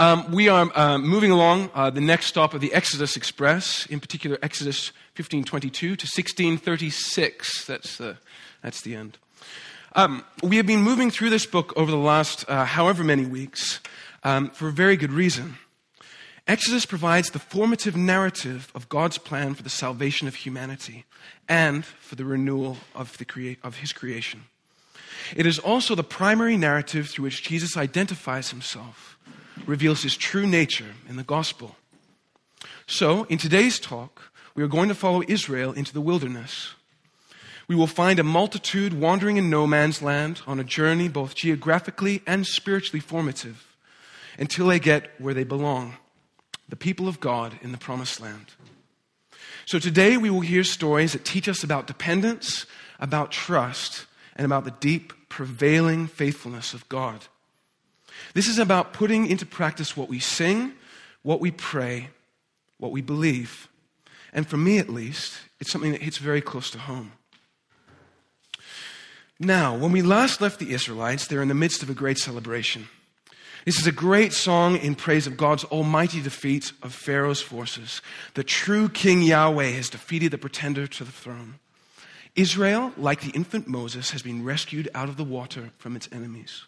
Um, we are uh, moving along uh, the next stop of the Exodus Express, in particular Exodus 1522 to 1636. That's the, that's the end. Um, we have been moving through this book over the last uh, however many weeks um, for a very good reason. Exodus provides the formative narrative of God's plan for the salvation of humanity and for the renewal of, the crea- of his creation. It is also the primary narrative through which Jesus identifies himself, reveals his true nature in the gospel. So, in today's talk, we are going to follow Israel into the wilderness. We will find a multitude wandering in no man's land on a journey both geographically and spiritually formative until they get where they belong the people of God in the promised land. So today we will hear stories that teach us about dependence, about trust, and about the deep, prevailing faithfulness of God. This is about putting into practice what we sing, what we pray, what we believe. And for me at least, it's something that hits very close to home. Now, when we last left the Israelites, they're in the midst of a great celebration. This is a great song in praise of God's almighty defeat of Pharaoh's forces. The true King Yahweh has defeated the pretender to the throne. Israel, like the infant Moses, has been rescued out of the water from its enemies.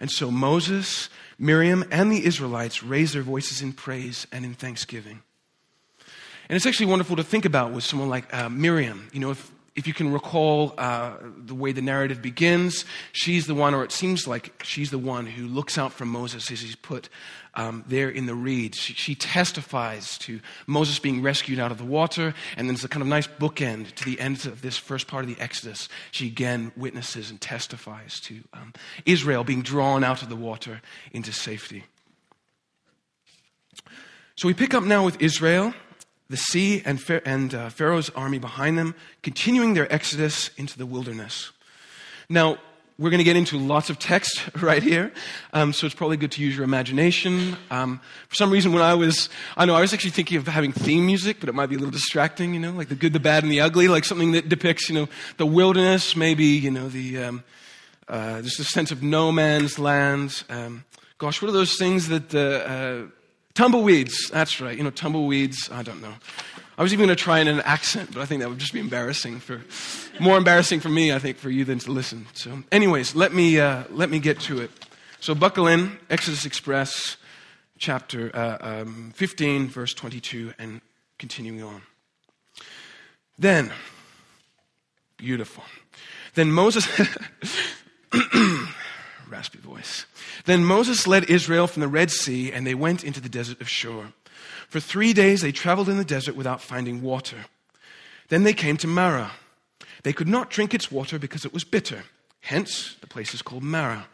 And so Moses, Miriam, and the Israelites raise their voices in praise and in thanksgiving. And it's actually wonderful to think about with someone like uh, Miriam. You know, if if you can recall uh, the way the narrative begins, she's the one, or it seems like she's the one who looks out for Moses as he's put um, there in the reeds. She, she, testifies to Moses being rescued out of the water, and then there's a kind of nice bookend to the end of this first part of the Exodus. She again witnesses and testifies to um, Israel being drawn out of the water into safety. So we pick up now with Israel the sea and, and uh, Pharaoh's army behind them, continuing their exodus into the wilderness. Now, we're going to get into lots of text right here, um, so it's probably good to use your imagination. Um, for some reason, when I was, I know I was actually thinking of having theme music, but it might be a little distracting, you know, like the good, the bad, and the ugly, like something that depicts, you know, the wilderness, maybe, you know, the um, uh, just a sense of no man's land. Um, gosh, what are those things that uh, Tumbleweeds, that's right. You know, tumbleweeds, I don't know. I was even going to try in an accent, but I think that would just be embarrassing for, more embarrassing for me, I think, for you than to listen. So, anyways, let me, uh, let me get to it. So, buckle in, Exodus Express, chapter uh, um, 15, verse 22, and continuing on. Then, beautiful. Then Moses, raspy voice. Then Moses led Israel from the Red Sea, and they went into the desert of Shur. For three days they traveled in the desert without finding water. Then they came to Marah. They could not drink its water because it was bitter. Hence, the place is called Marah.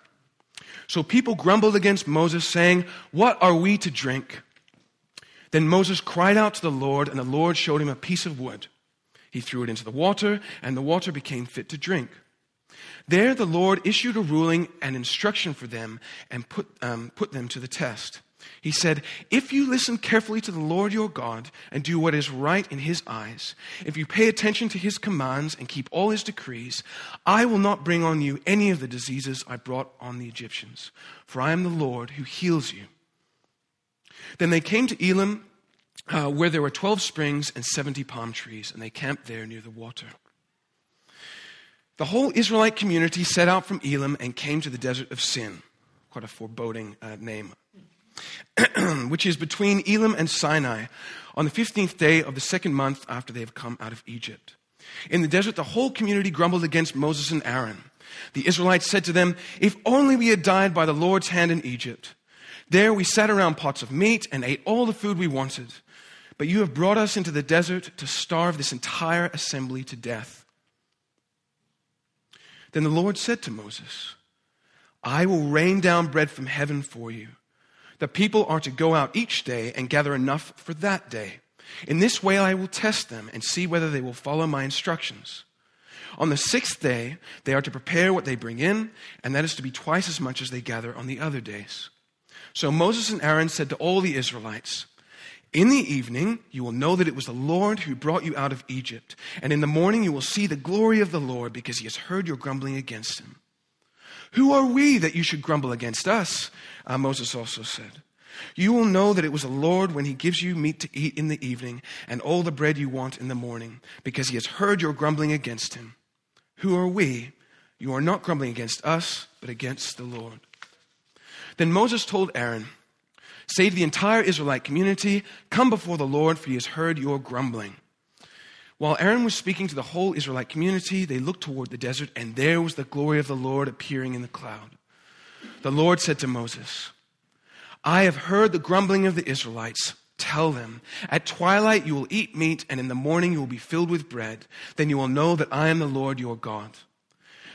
So people grumbled against Moses, saying, What are we to drink? Then Moses cried out to the Lord, and the Lord showed him a piece of wood. He threw it into the water, and the water became fit to drink. There, the Lord issued a ruling and instruction for them and put, um, put them to the test. He said, If you listen carefully to the Lord your God and do what is right in his eyes, if you pay attention to his commands and keep all his decrees, I will not bring on you any of the diseases I brought on the Egyptians, for I am the Lord who heals you. Then they came to Elim, uh, where there were 12 springs and 70 palm trees, and they camped there near the water. The whole Israelite community set out from Elim and came to the desert of Sin, quite a foreboding uh, name, which is between Elim and Sinai, on the 15th day of the second month after they have come out of Egypt. In the desert, the whole community grumbled against Moses and Aaron. The Israelites said to them, If only we had died by the Lord's hand in Egypt. There we sat around pots of meat and ate all the food we wanted. But you have brought us into the desert to starve this entire assembly to death. Then the Lord said to Moses, I will rain down bread from heaven for you. The people are to go out each day and gather enough for that day. In this way I will test them and see whether they will follow my instructions. On the sixth day, they are to prepare what they bring in, and that is to be twice as much as they gather on the other days. So Moses and Aaron said to all the Israelites, in the evening, you will know that it was the Lord who brought you out of Egypt. And in the morning, you will see the glory of the Lord because he has heard your grumbling against him. Who are we that you should grumble against us? Uh, Moses also said. You will know that it was the Lord when he gives you meat to eat in the evening and all the bread you want in the morning, because he has heard your grumbling against him. Who are we? You are not grumbling against us, but against the Lord. Then Moses told Aaron, Say to the entire Israelite community, Come before the Lord, for he has heard your grumbling. While Aaron was speaking to the whole Israelite community, they looked toward the desert, and there was the glory of the Lord appearing in the cloud. The Lord said to Moses, I have heard the grumbling of the Israelites. Tell them, at twilight you will eat meat, and in the morning you will be filled with bread. Then you will know that I am the Lord your God.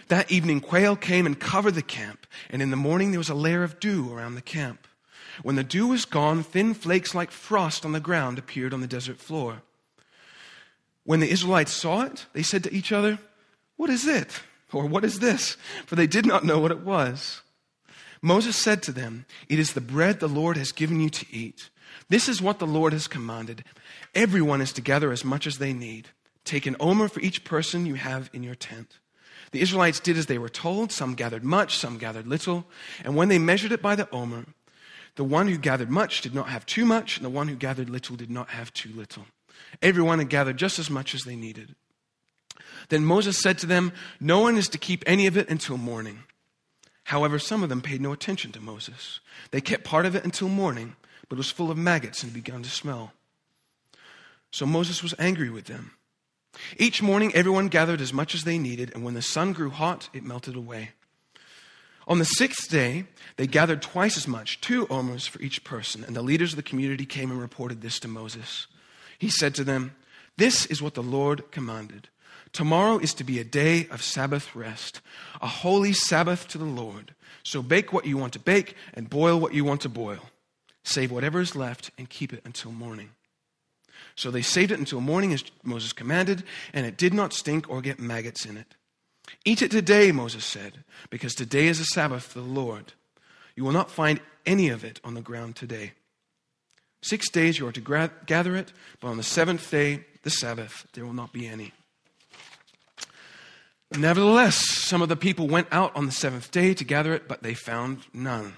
That evening, quail came and covered the camp, and in the morning there was a layer of dew around the camp. When the dew was gone, thin flakes like frost on the ground appeared on the desert floor. When the Israelites saw it, they said to each other, What is it? Or what is this? For they did not know what it was. Moses said to them, It is the bread the Lord has given you to eat. This is what the Lord has commanded. Everyone is to gather as much as they need. Take an omer for each person you have in your tent. The Israelites did as they were told. Some gathered much, some gathered little. And when they measured it by the omer, the one who gathered much did not have too much, and the one who gathered little did not have too little. Everyone had gathered just as much as they needed. Then Moses said to them, No one is to keep any of it until morning. However, some of them paid no attention to Moses. They kept part of it until morning, but it was full of maggots and began to smell. So Moses was angry with them. Each morning, everyone gathered as much as they needed, and when the sun grew hot, it melted away. On the sixth day, they gathered twice as much, two omers for each person, and the leaders of the community came and reported this to Moses. He said to them, This is what the Lord commanded. Tomorrow is to be a day of Sabbath rest, a holy Sabbath to the Lord. So bake what you want to bake and boil what you want to boil. Save whatever is left and keep it until morning. So they saved it until morning as Moses commanded, and it did not stink or get maggots in it. Eat it today, Moses said, because today is a Sabbath for the Lord. You will not find any of it on the ground today. Six days you are to gather it, but on the seventh day, the Sabbath, there will not be any. Nevertheless, some of the people went out on the seventh day to gather it, but they found none.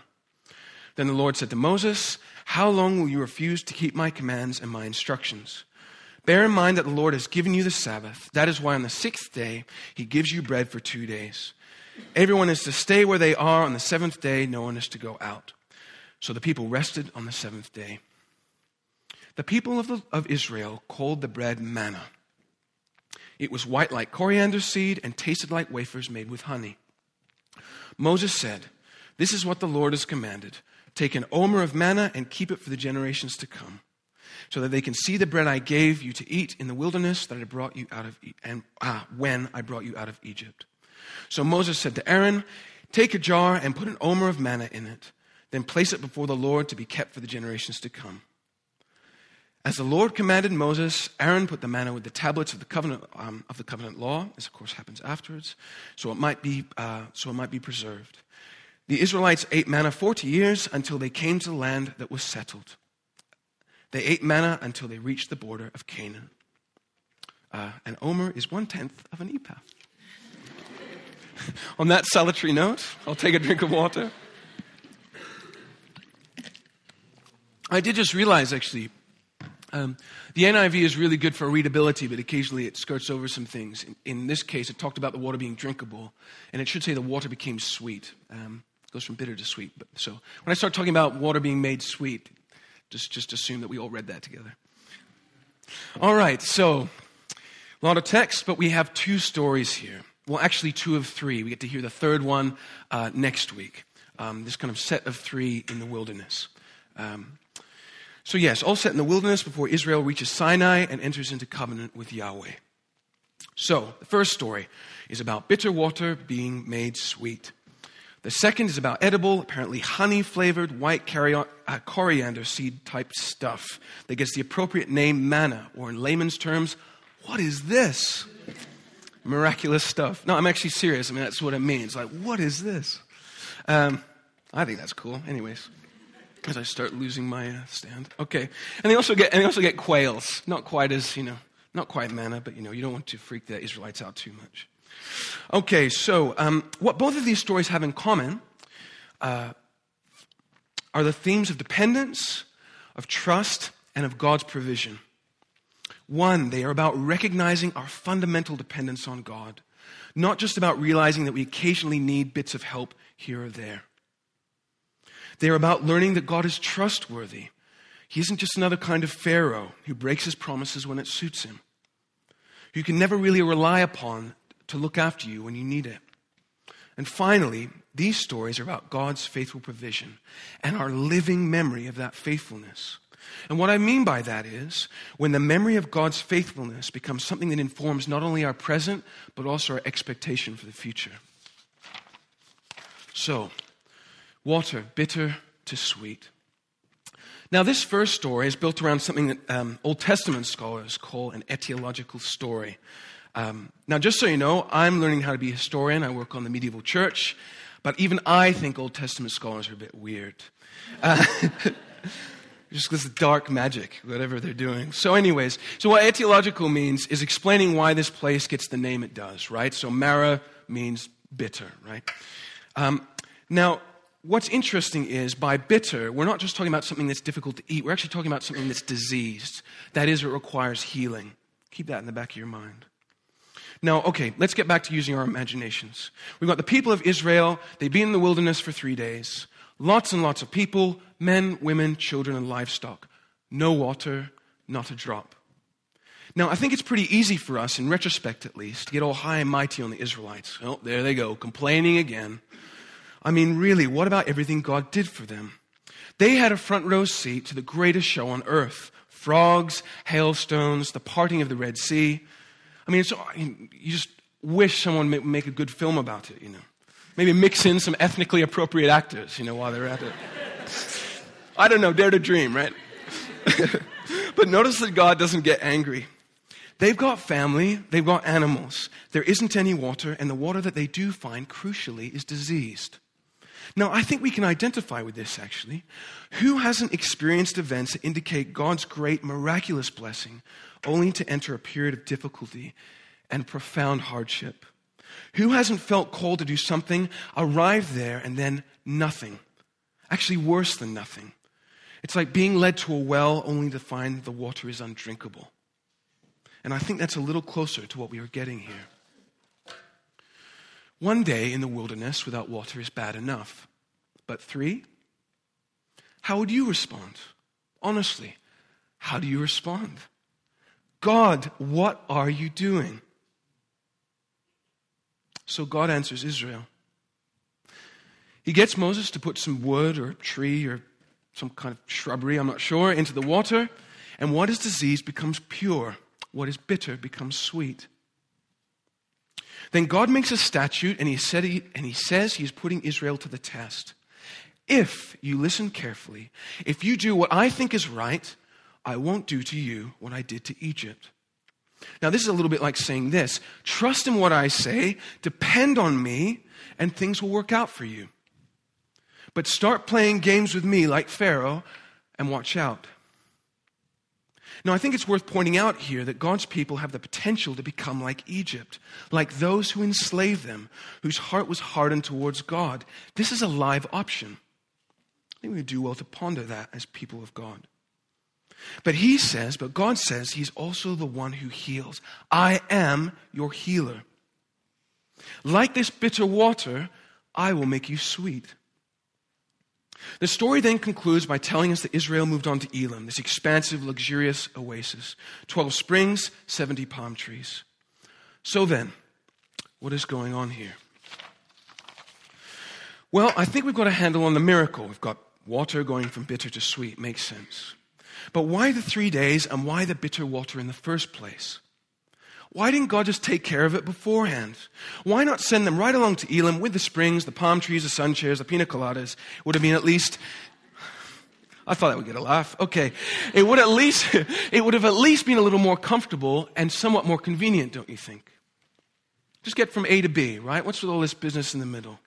Then the Lord said to Moses, How long will you refuse to keep my commands and my instructions? Bear in mind that the Lord has given you the Sabbath. That is why on the sixth day he gives you bread for two days. Everyone is to stay where they are on the seventh day, no one is to go out. So the people rested on the seventh day. The people of, the, of Israel called the bread manna. It was white like coriander seed and tasted like wafers made with honey. Moses said, This is what the Lord has commanded. Take an omer of manna and keep it for the generations to come, so that they can see the bread I gave you to eat in the wilderness that I brought you out of and ah, when I brought you out of Egypt. So Moses said to Aaron, Take a jar and put an omer of manna in it, then place it before the Lord to be kept for the generations to come. As the Lord commanded Moses, Aaron put the manna with the tablets of the covenant um, of the covenant law. This, of course, happens afterwards, so it might be uh, so it might be preserved. The Israelites ate manna forty years until they came to the land that was settled. They ate manna until they reached the border of Canaan. Uh, an omer is one tenth of an ephah. On that salutary note, I'll take a drink of water. I did just realize, actually, um, the NIV is really good for readability, but occasionally it skirts over some things. In, in, this case, it talked about the water being drinkable, and it should say the water became sweet. Um, goes from bitter to sweet. But, so when I start talking about water being made sweet, just, just assume that we all read that together. All right, so a lot of text, but we have two stories here. Well, actually, two of three. We get to hear the third one uh, next week. Um, this kind of set of three in the wilderness. Um, so, yes, all set in the wilderness before Israel reaches Sinai and enters into covenant with Yahweh. So, the first story is about bitter water being made sweet. The second is about edible, apparently honey flavored white uh, coriander seed type stuff that gets the appropriate name manna, or in layman's terms, what is this? Miraculous stuff. No, I'm actually serious. I mean, that's what it means. Like, what is this? Um, I think that's cool. Anyways as I start losing my uh, stand. Okay, and they also get and they also get quails. Not quite as you know, not quite manna, but you know, you don't want to freak the Israelites out too much. Okay, so um, what both of these stories have in common uh, are the themes of dependence, of trust, and of God's provision. One, they are about recognizing our fundamental dependence on God, not just about realizing that we occasionally need bits of help here or there. They are about learning that God is trustworthy. He isn't just another kind of Pharaoh who breaks his promises when it suits him, you can never really rely upon to look after you when you need it. And finally, these stories are about God's faithful provision and our living memory of that faithfulness. And what I mean by that is when the memory of God's faithfulness becomes something that informs not only our present, but also our expectation for the future. So, water, bitter to sweet. Now, this first story is built around something that um, Old Testament scholars call an etiological story. Um, now, just so you know, I'm learning how to be a historian. I work on the medieval church, but even I think Old Testament scholars are a bit weird. Uh, just this dark magic, whatever they're doing. So, anyways, so what etiological means is explaining why this place gets the name it does, right? So, Marah means bitter, right? Um, now, what's interesting is by bitter, we're not just talking about something that's difficult to eat, we're actually talking about something that's diseased. That is, it requires healing. Keep that in the back of your mind. Now, okay, let's get back to using our imaginations. We've got the people of Israel. They've been in the wilderness for three days. Lots and lots of people men, women, children, and livestock. No water, not a drop. Now, I think it's pretty easy for us, in retrospect at least, to get all high and mighty on the Israelites. Oh, there they go, complaining again. I mean, really, what about everything God did for them? They had a front row seat to the greatest show on earth frogs, hailstones, the parting of the Red Sea. I mean, so, you just wish someone would make a good film about it, you know. Maybe mix in some ethnically appropriate actors, you know, while they're at it. I don't know, dare to dream, right? but notice that God doesn't get angry. They've got family, they've got animals. There isn't any water, and the water that they do find, crucially, is diseased. Now, I think we can identify with this actually. Who hasn't experienced events that indicate God's great miraculous blessing only to enter a period of difficulty and profound hardship? Who hasn't felt called to do something, arrived there, and then nothing? Actually, worse than nothing. It's like being led to a well only to find the water is undrinkable. And I think that's a little closer to what we are getting here. One day in the wilderness without water is bad enough. But three? How would you respond? Honestly, how do you respond? God, what are you doing? So God answers Israel. He gets Moses to put some wood or a tree or some kind of shrubbery, I'm not sure, into the water. And what is diseased becomes pure. What is bitter becomes sweet. Then God makes a statute and he, said he, and he says he's putting Israel to the test. If you listen carefully, if you do what I think is right, I won't do to you what I did to Egypt. Now, this is a little bit like saying this trust in what I say, depend on me, and things will work out for you. But start playing games with me like Pharaoh and watch out. Now, I think it's worth pointing out here that God's people have the potential to become like Egypt, like those who enslaved them, whose heart was hardened towards God. This is a live option. I think we do well to ponder that as people of God. But he says, but God says, he's also the one who heals. I am your healer. Like this bitter water, I will make you sweet. The story then concludes by telling us that Israel moved on to Elim, this expansive, luxurious oasis 12 springs, 70 palm trees. So then, what is going on here? Well, I think we've got a handle on the miracle. We've got water going from bitter to sweet. Makes sense. But why the three days and why the bitter water in the first place? Why didn't God just take care of it beforehand? Why not send them right along to Elim with the springs, the palm trees, the sun chairs, the pina coladas? Would have been at least I thought I would get a laugh. Okay. It would at least it would have at least been a little more comfortable and somewhat more convenient, don't you think? Just get from A to B, right? What's with all this business in the middle?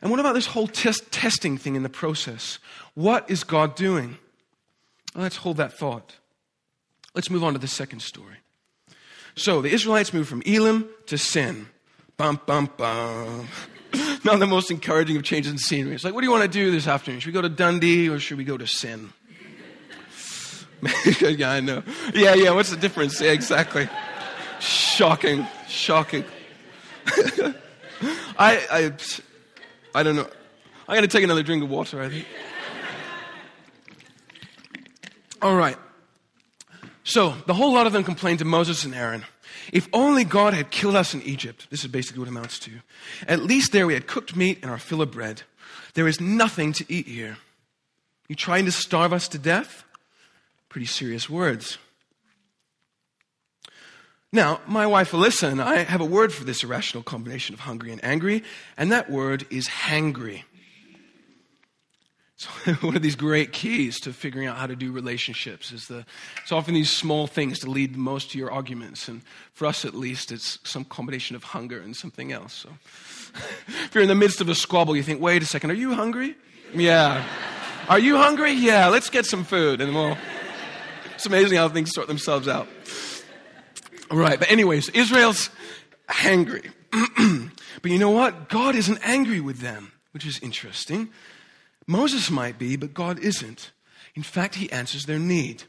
And what about this whole test, testing thing in the process? What is God doing? Let's hold that thought. Let's move on to the second story. So the Israelites moved from Elim to Sin. Bum, bum, bum. not the most encouraging of changes in scenery. It's like, what do you want to do this afternoon? Should we go to Dundee or should we go to Sin? yeah, I know. Yeah, yeah, what's the difference? Yeah, exactly. Shocking, shocking. I, I, I don't know. I'm going to take another drink of water, I think. All right. So, the whole lot of them complained to Moses and Aaron. If only God had killed us in Egypt, this is basically what it amounts to. At least there we had cooked meat and our fill of bread. There is nothing to eat here. You trying to starve us to death? Pretty serious words. Now, my wife Alyssa and I have a word for this irrational combination of hungry and angry, and that word is hangry. So one of these great keys to figuring out how to do relationships is the it's often these small things to lead most to your arguments. And for us at least it's some combination of hunger and something else. So if you're in the midst of a squabble you think wait a second are you hungry? Yeah. Are you hungry? Yeah let's get some food and we'll it's amazing how things sort themselves out. Right but anyways israel's hangry. But you know what? God isn't angry with them which is interesting Moses might be, but God isn't. In fact, he answers their need.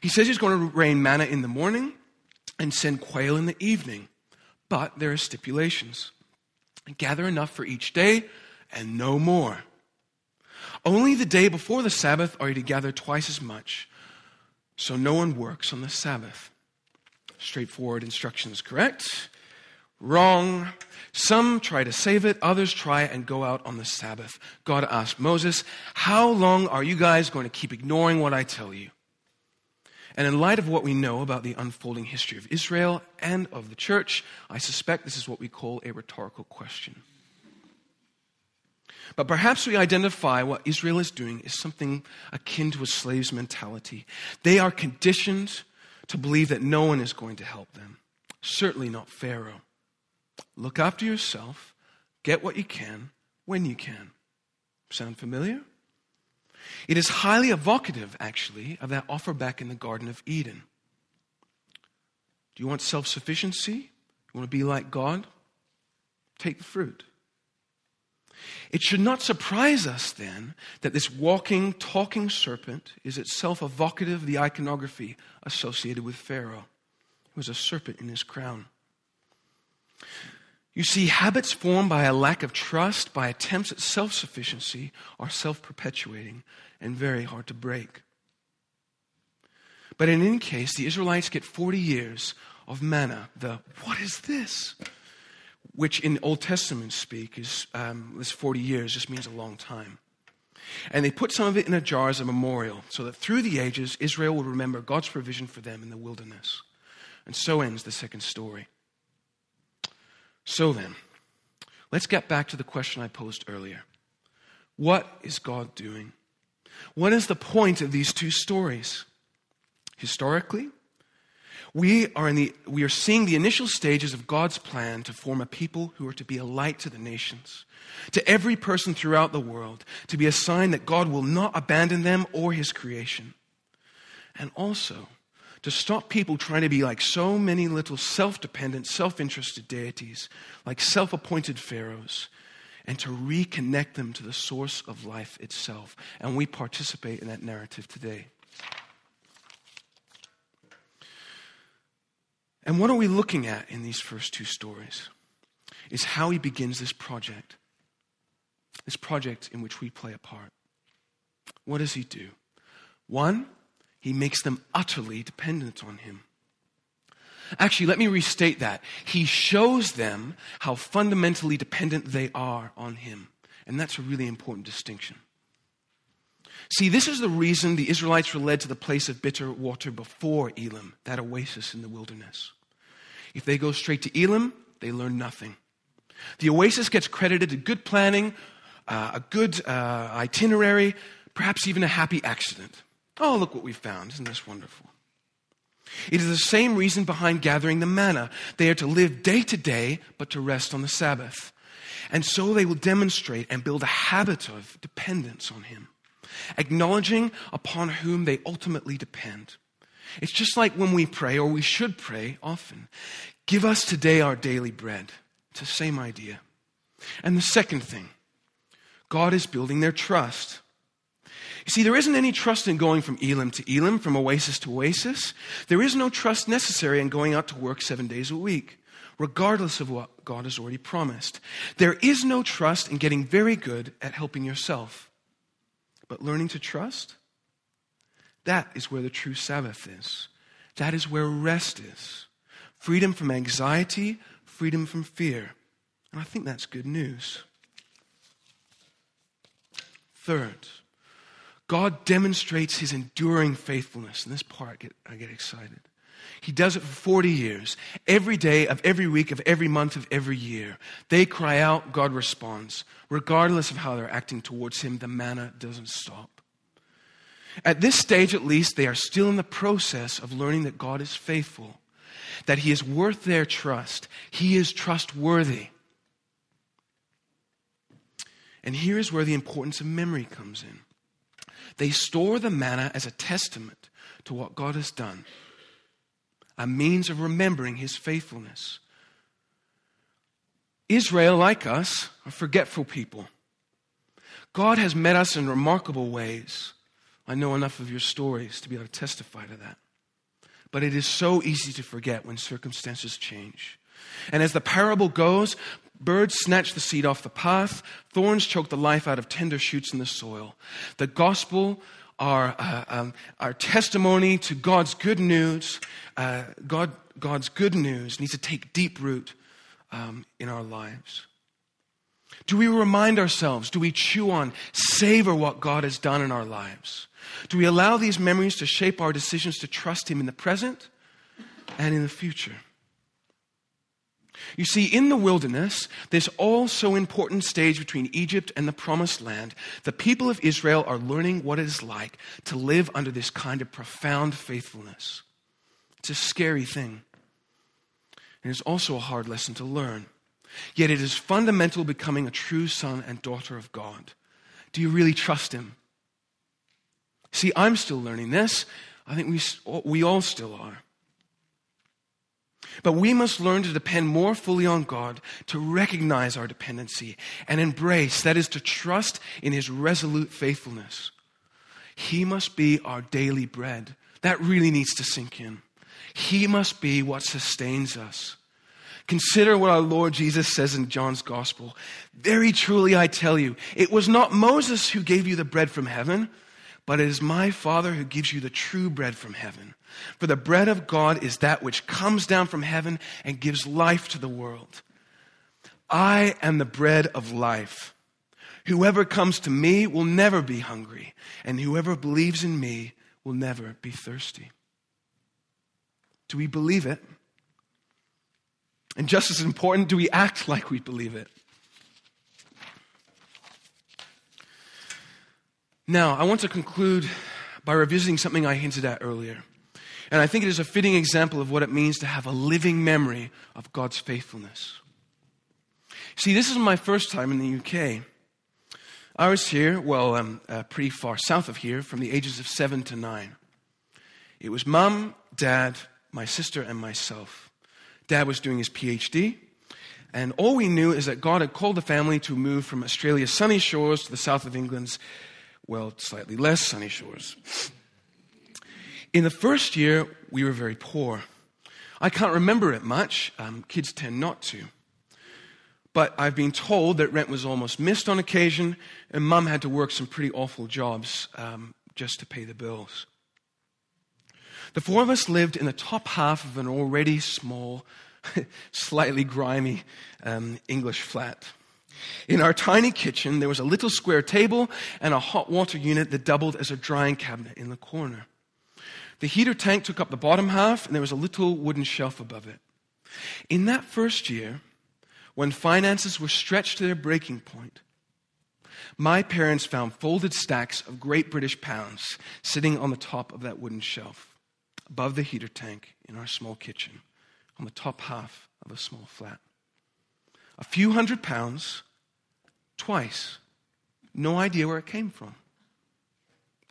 He says he's going to rain manna in the morning and send quail in the evening. But there are stipulations. Gather enough for each day and no more. Only the day before the Sabbath are you to gather twice as much, so no one works on the Sabbath. Straightforward instructions, correct? Wrong. Some try to save it, others try and go out on the Sabbath. God asked Moses, How long are you guys going to keep ignoring what I tell you? And in light of what we know about the unfolding history of Israel and of the church, I suspect this is what we call a rhetorical question. But perhaps we identify what Israel is doing is something akin to a slave's mentality. They are conditioned to believe that no one is going to help them, certainly not Pharaoh. Look after yourself, get what you can when you can. Sound familiar? It is highly evocative, actually, of that offer back in the Garden of Eden. Do you want self sufficiency? You want to be like God? Take the fruit. It should not surprise us then that this walking, talking serpent is itself evocative of the iconography associated with Pharaoh. It was a serpent in his crown. You see, habits formed by a lack of trust, by attempts at self sufficiency, are self perpetuating and very hard to break. But in any case, the Israelites get 40 years of manna, the what is this? Which in Old Testament speak is um, this 40 years just means a long time. And they put some of it in a jar as a memorial so that through the ages, Israel will remember God's provision for them in the wilderness. And so ends the second story. So then, let's get back to the question I posed earlier. What is God doing? What is the point of these two stories? Historically, we are, in the, we are seeing the initial stages of God's plan to form a people who are to be a light to the nations, to every person throughout the world, to be a sign that God will not abandon them or his creation. And also, to stop people trying to be like so many little self dependent, self interested deities, like self appointed pharaohs, and to reconnect them to the source of life itself. And we participate in that narrative today. And what are we looking at in these first two stories? Is how he begins this project. This project in which we play a part. What does he do? One, he makes them utterly dependent on him. Actually, let me restate that. He shows them how fundamentally dependent they are on him. And that's a really important distinction. See, this is the reason the Israelites were led to the place of bitter water before Elim, that oasis in the wilderness. If they go straight to Elim, they learn nothing. The oasis gets credited to good planning, uh, a good uh, itinerary, perhaps even a happy accident. Oh, look what we found. Isn't this wonderful? It is the same reason behind gathering the manna. They are to live day to day, but to rest on the Sabbath. And so they will demonstrate and build a habit of dependence on Him, acknowledging upon whom they ultimately depend. It's just like when we pray, or we should pray often Give us today our daily bread. It's the same idea. And the second thing, God is building their trust. You see, there isn't any trust in going from Elim to Elim, from oasis to oasis. There is no trust necessary in going out to work seven days a week, regardless of what God has already promised. There is no trust in getting very good at helping yourself. But learning to trust, that is where the true Sabbath is. That is where rest is. Freedom from anxiety, freedom from fear. And I think that's good news. Third, God demonstrates his enduring faithfulness. And this part, I get, I get excited. He does it for 40 years. Every day of every week of every month of every year. They cry out, God responds. Regardless of how they're acting towards him, the manna doesn't stop. At this stage, at least, they are still in the process of learning that God is faithful, that he is worth their trust, he is trustworthy. And here is where the importance of memory comes in. They store the manna as a testament to what God has done, a means of remembering his faithfulness. Israel, like us, are forgetful people. God has met us in remarkable ways. I know enough of your stories to be able to testify to that. But it is so easy to forget when circumstances change. And as the parable goes, Birds snatch the seed off the path, thorns choke the life out of tender shoots in the soil. The gospel, our, uh, um, our testimony to God's good news, uh, God, God's good news needs to take deep root um, in our lives. Do we remind ourselves? Do we chew on, savor what God has done in our lives? Do we allow these memories to shape our decisions to trust Him in the present and in the future? You see, in the wilderness, this all so important stage between Egypt and the promised land, the people of Israel are learning what it is like to live under this kind of profound faithfulness. It's a scary thing. And it's also a hard lesson to learn. Yet it is fundamental becoming a true son and daughter of God. Do you really trust Him? See, I'm still learning this. I think we, we all still are. But we must learn to depend more fully on God, to recognize our dependency and embrace, that is, to trust in His resolute faithfulness. He must be our daily bread. That really needs to sink in. He must be what sustains us. Consider what our Lord Jesus says in John's Gospel. Very truly, I tell you, it was not Moses who gave you the bread from heaven, but it is my Father who gives you the true bread from heaven. For the bread of God is that which comes down from heaven and gives life to the world. I am the bread of life. Whoever comes to me will never be hungry, and whoever believes in me will never be thirsty. Do we believe it? And just as important, do we act like we believe it? Now, I want to conclude by revisiting something I hinted at earlier. And I think it is a fitting example of what it means to have a living memory of God's faithfulness. See, this is my first time in the UK. I was here, well, um, uh, pretty far south of here, from the ages of seven to nine. It was mum, dad, my sister, and myself. Dad was doing his PhD, and all we knew is that God had called the family to move from Australia's sunny shores to the south of England's, well, slightly less sunny shores. In the first year, we were very poor. I can't remember it much. Um, kids tend not to. But I've been told that rent was almost missed on occasion, and mum had to work some pretty awful jobs um, just to pay the bills. The four of us lived in the top half of an already small, slightly grimy um, English flat. In our tiny kitchen, there was a little square table and a hot water unit that doubled as a drying cabinet in the corner. The heater tank took up the bottom half, and there was a little wooden shelf above it. In that first year, when finances were stretched to their breaking point, my parents found folded stacks of great British pounds sitting on the top of that wooden shelf, above the heater tank in our small kitchen, on the top half of a small flat. A few hundred pounds, twice. No idea where it came from.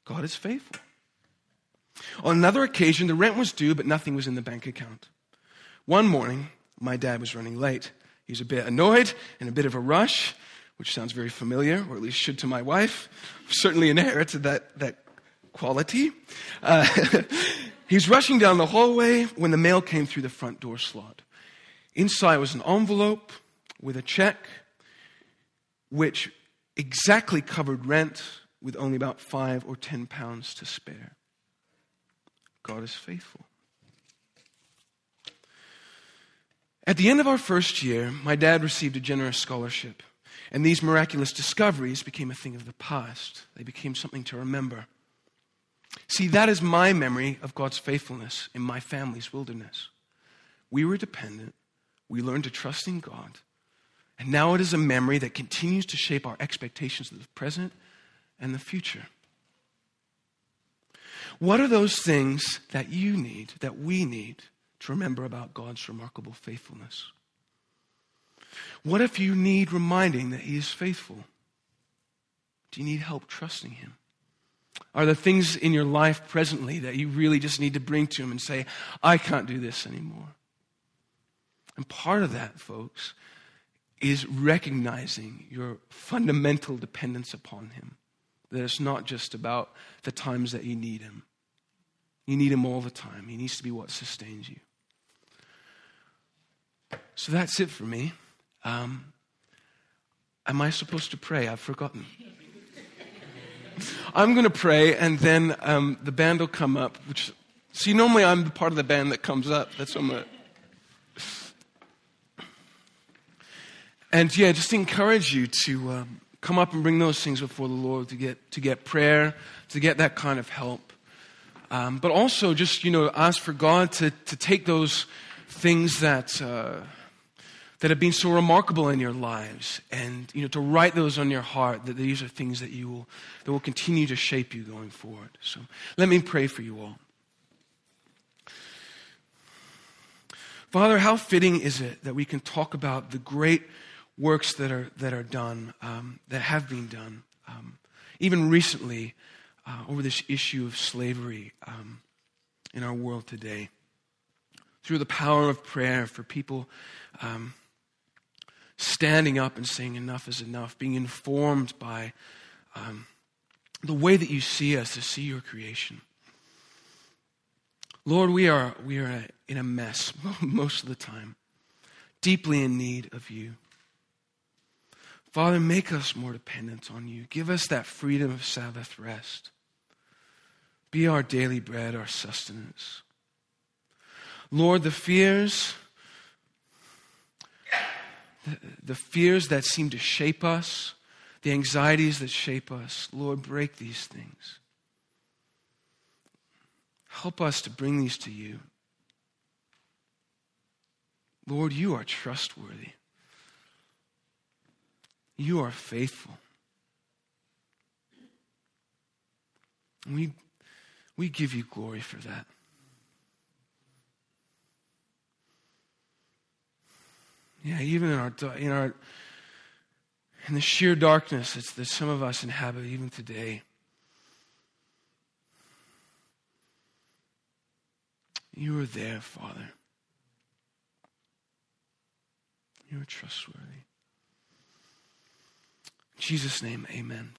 God is faithful. On another occasion, the rent was due, but nothing was in the bank account. One morning, my dad was running late. He was a bit annoyed and a bit of a rush, which sounds very familiar, or at least should to my wife. Certainly inherited that, that quality. Uh, he's rushing down the hallway when the mail came through the front door slot. Inside was an envelope with a check, which exactly covered rent with only about five or ten pounds to spare. God is faithful. At the end of our first year, my dad received a generous scholarship, and these miraculous discoveries became a thing of the past. They became something to remember. See, that is my memory of God's faithfulness in my family's wilderness. We were dependent, we learned to trust in God, and now it is a memory that continues to shape our expectations of the present and the future. What are those things that you need, that we need to remember about God's remarkable faithfulness? What if you need reminding that He is faithful? Do you need help trusting Him? Are there things in your life presently that you really just need to bring to Him and say, I can't do this anymore? And part of that, folks, is recognizing your fundamental dependence upon Him. That it's not just about the times that you need Him. You need Him all the time. He needs to be what sustains you. So that's it for me. Um, am I supposed to pray? I've forgotten. I'm going to pray, and then um, the band will come up. Which, see, normally I'm the part of the band that comes up. That's what I'm to. And yeah, just encourage you to um, come up and bring those things before the Lord to get to get prayer, to get that kind of help. Um, but also, just you know, ask for God to to take those things that. Uh, that have been so remarkable in your lives and you know to write those on your heart that these are things that you will that will continue to shape you going forward so let me pray for you all father how fitting is it that we can talk about the great works that are that are done um, that have been done um, even recently uh, over this issue of slavery um, in our world today through the power of prayer for people um, standing up and saying enough is enough, being informed by um, the way that you see us, to see your creation. Lord, we are, we are in a mess most of the time, deeply in need of you. Father, make us more dependent on you. Give us that freedom of Sabbath rest. Be our daily bread, our sustenance. Lord, the fears the, fears that seem to shape us, the anxieties that shape us. Lord, break these things. Help us to bring these to you. Lord, you are trustworthy. You are faithful. We, we give you glory for that. Yeah, even in our, in our, in the sheer darkness that some of us inhabit even today. You are there, Father. You are trustworthy. Jesus' name, amen.